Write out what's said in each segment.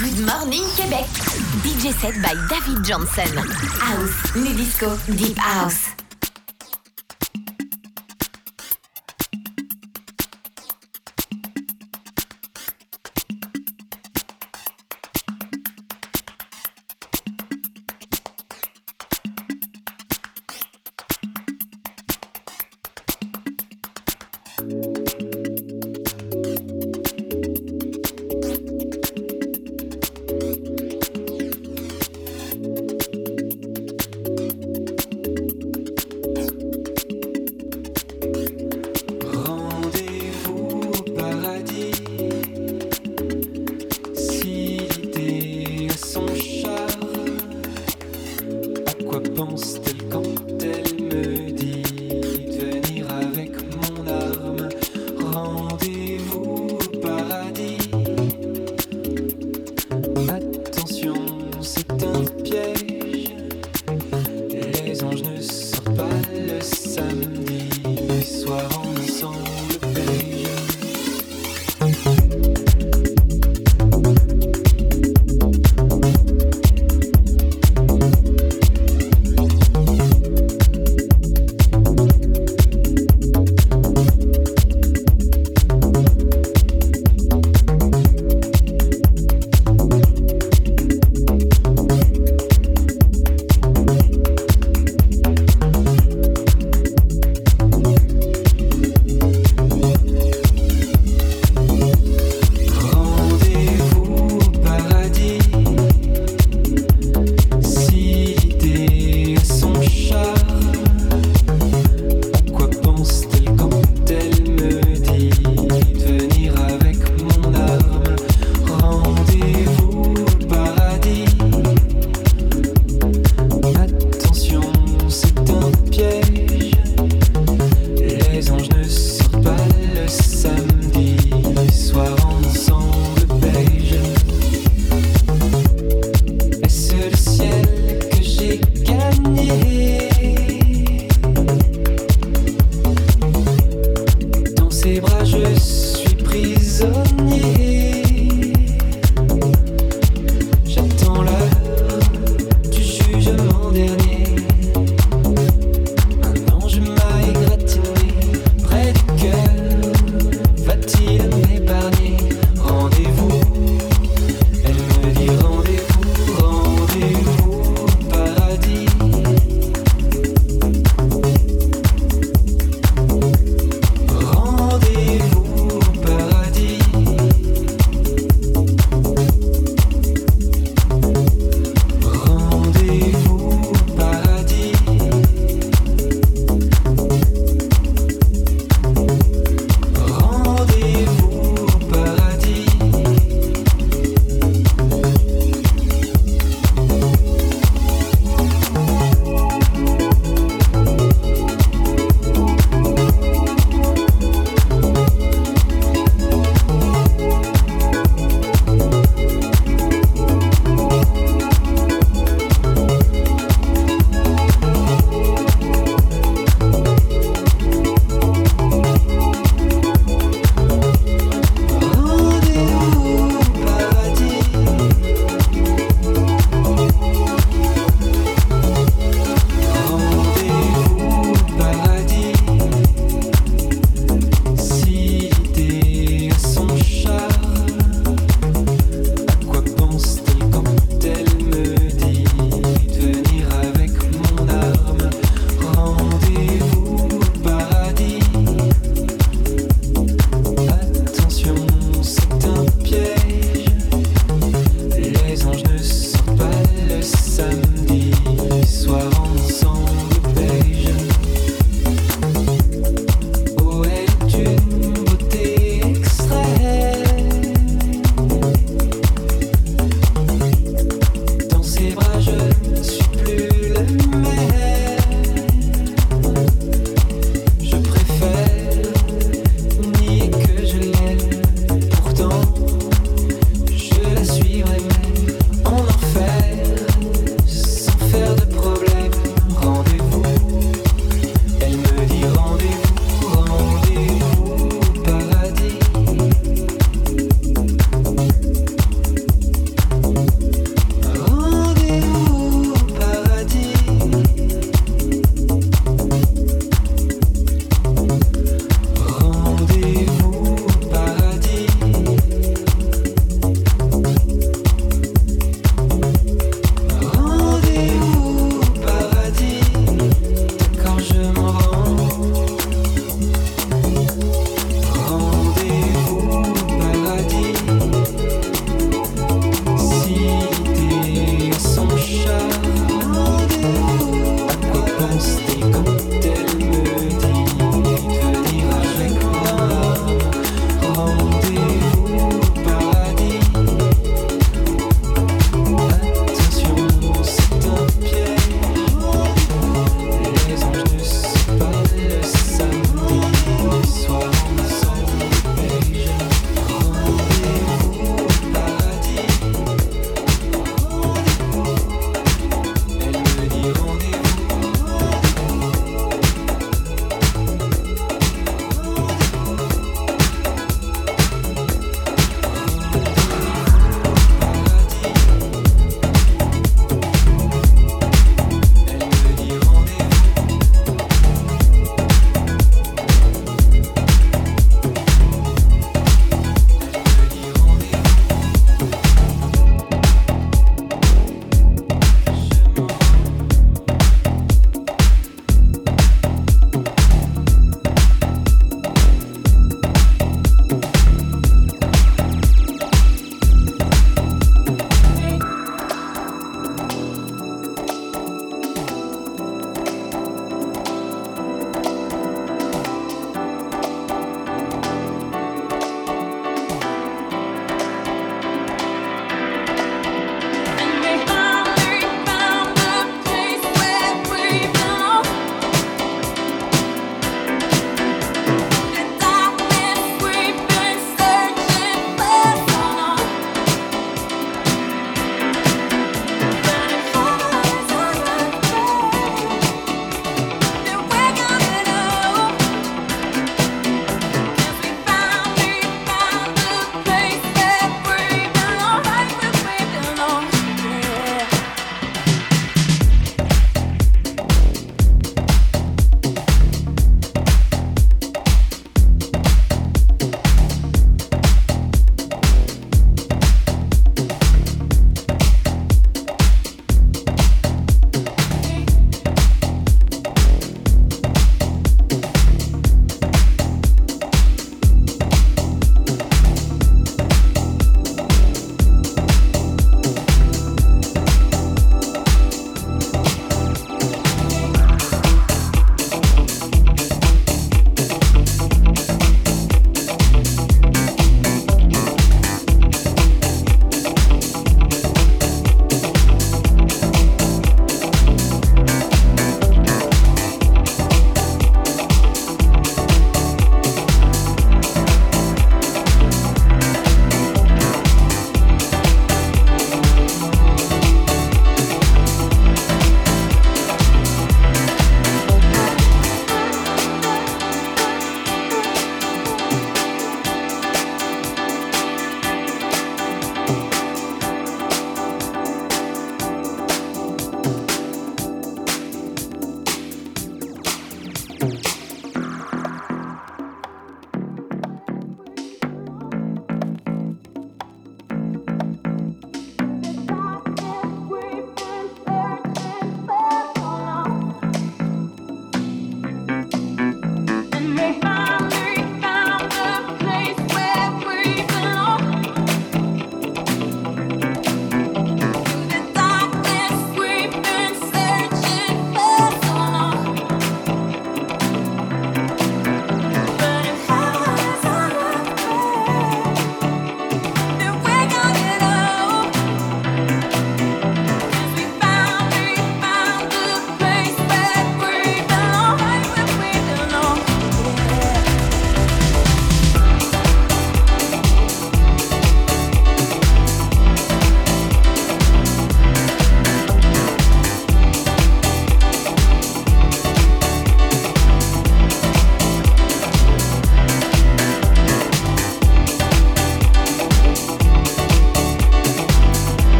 Good Morning Québec. DJ set by David Johnson. House, nu disco, deep house.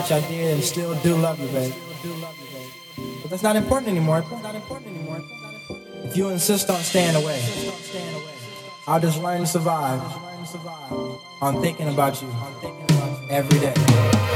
Much I did and still do love you, baby. But that's not important anymore. If you insist on staying away, I'll just learn to survive on thinking about you every day.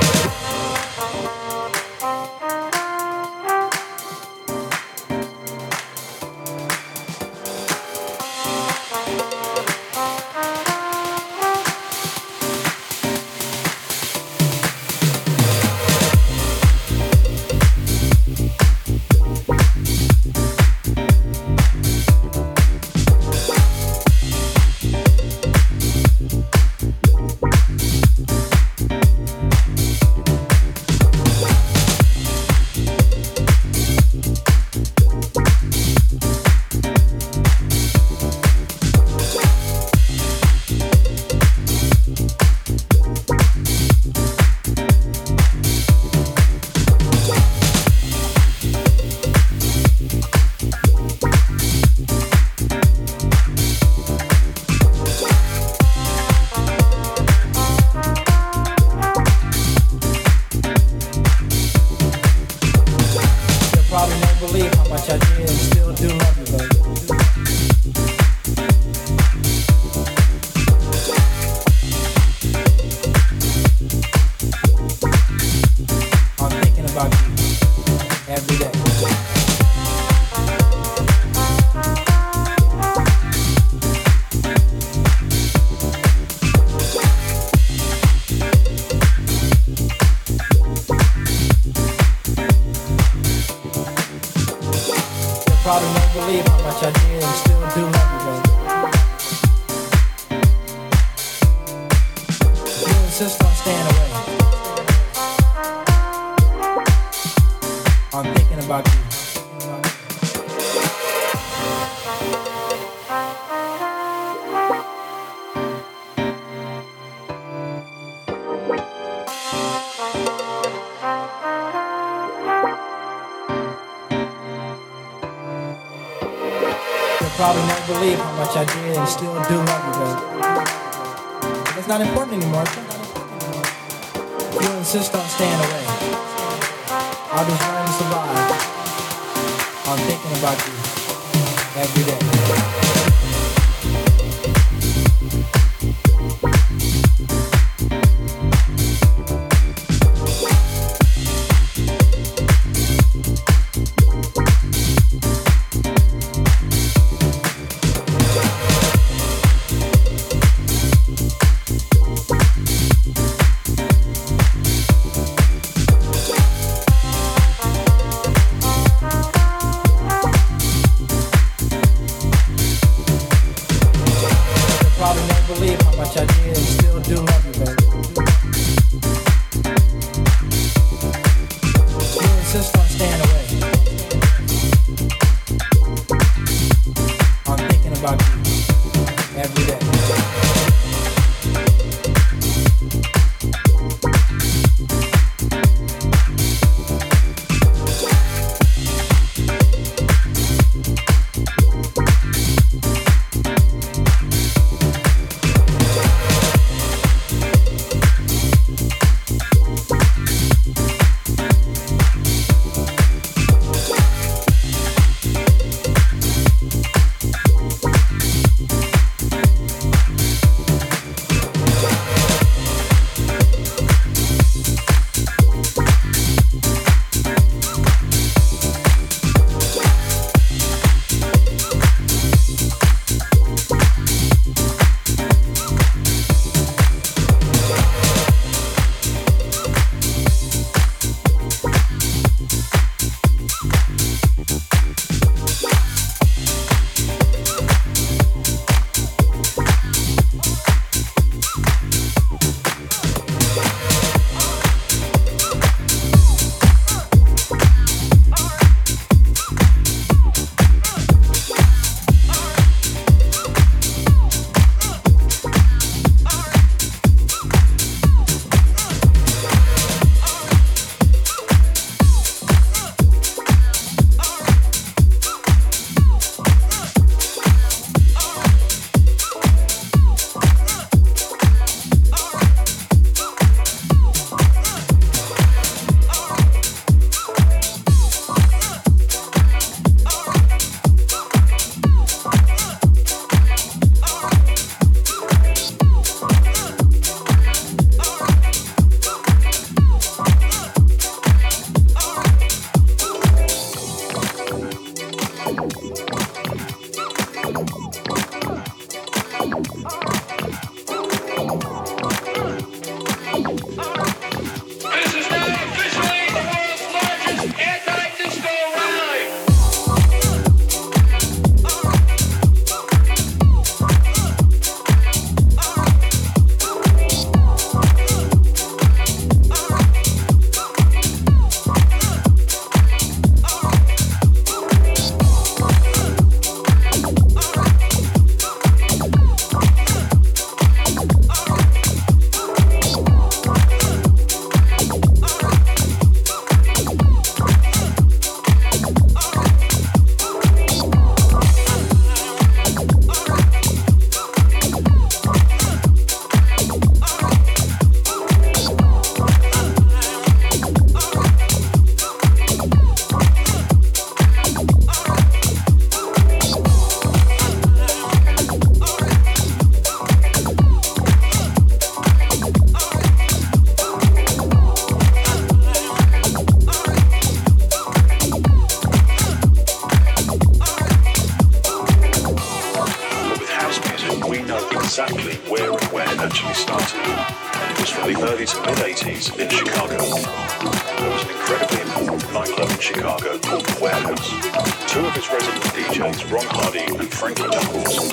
Its resident DJs, Ron Hardy and Frankie Knuckles,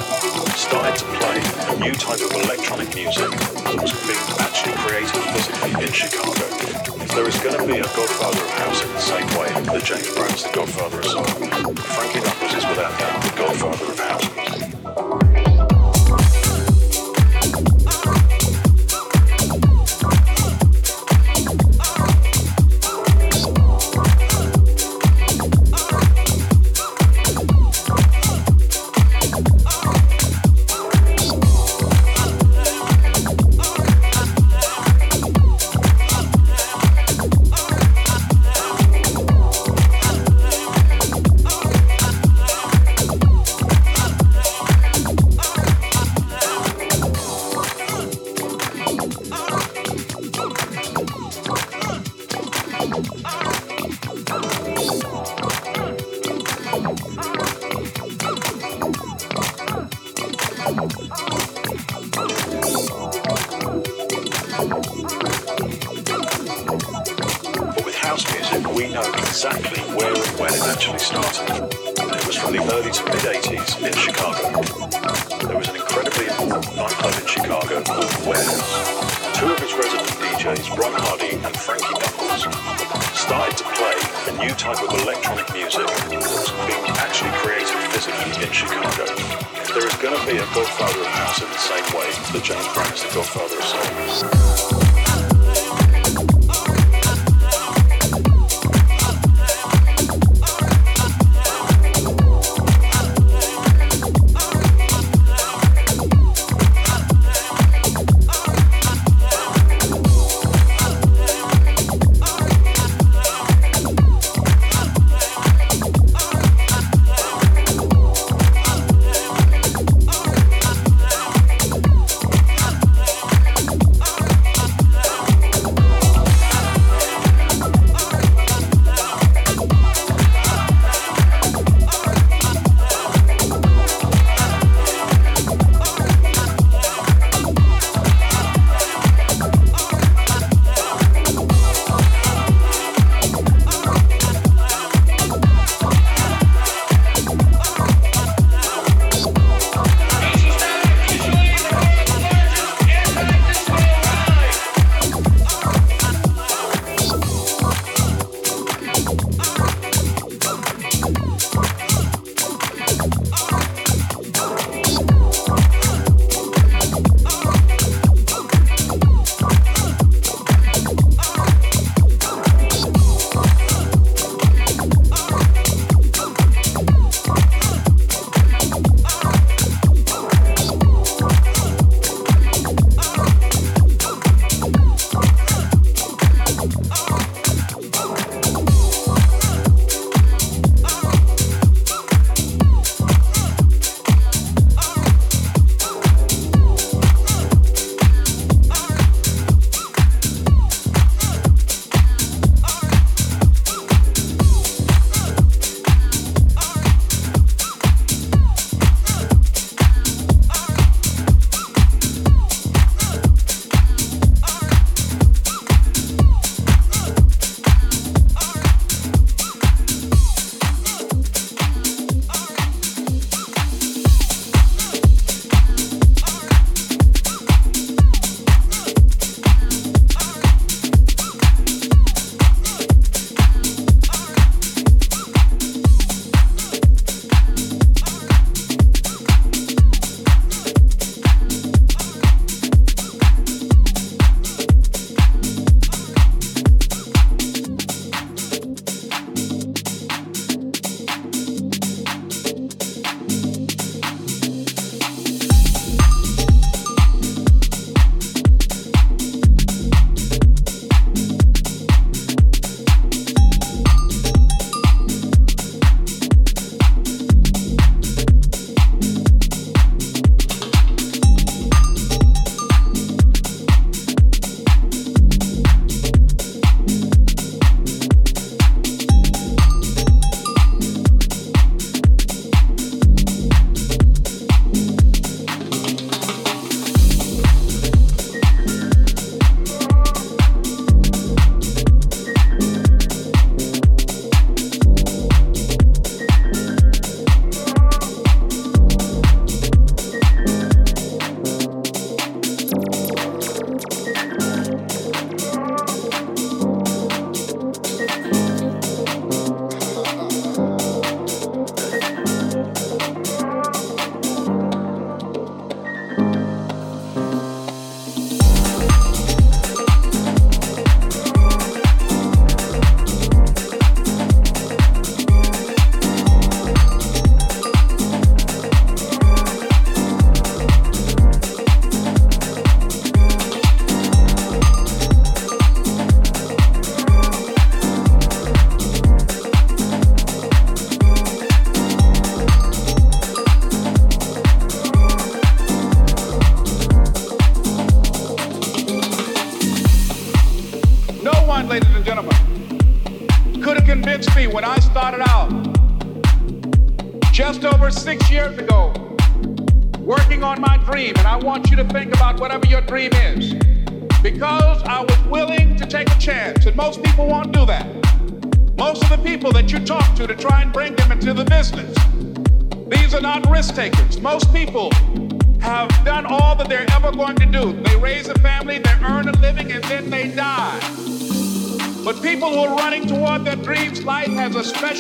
started to play a new type of electronic music that was being actually created physically in Chicago. There is going to be a godfather of house in the same way that James Brown's the godfather of soul, Frankie Knuckles is without doubt the godfather of house that James Brown is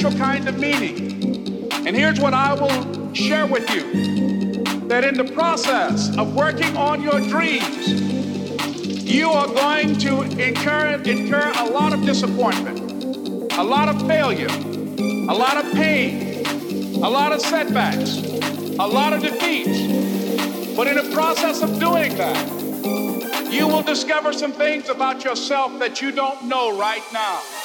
special kind of meaning. And here's what I will share with you that in the process of working on your dreams, you are going to incur, incur a lot of disappointment, a lot of failure, a lot of pain, a lot of setbacks, a lot of defeats. But in the process of doing that, you will discover some things about yourself that you don't know right now.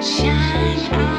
相爱。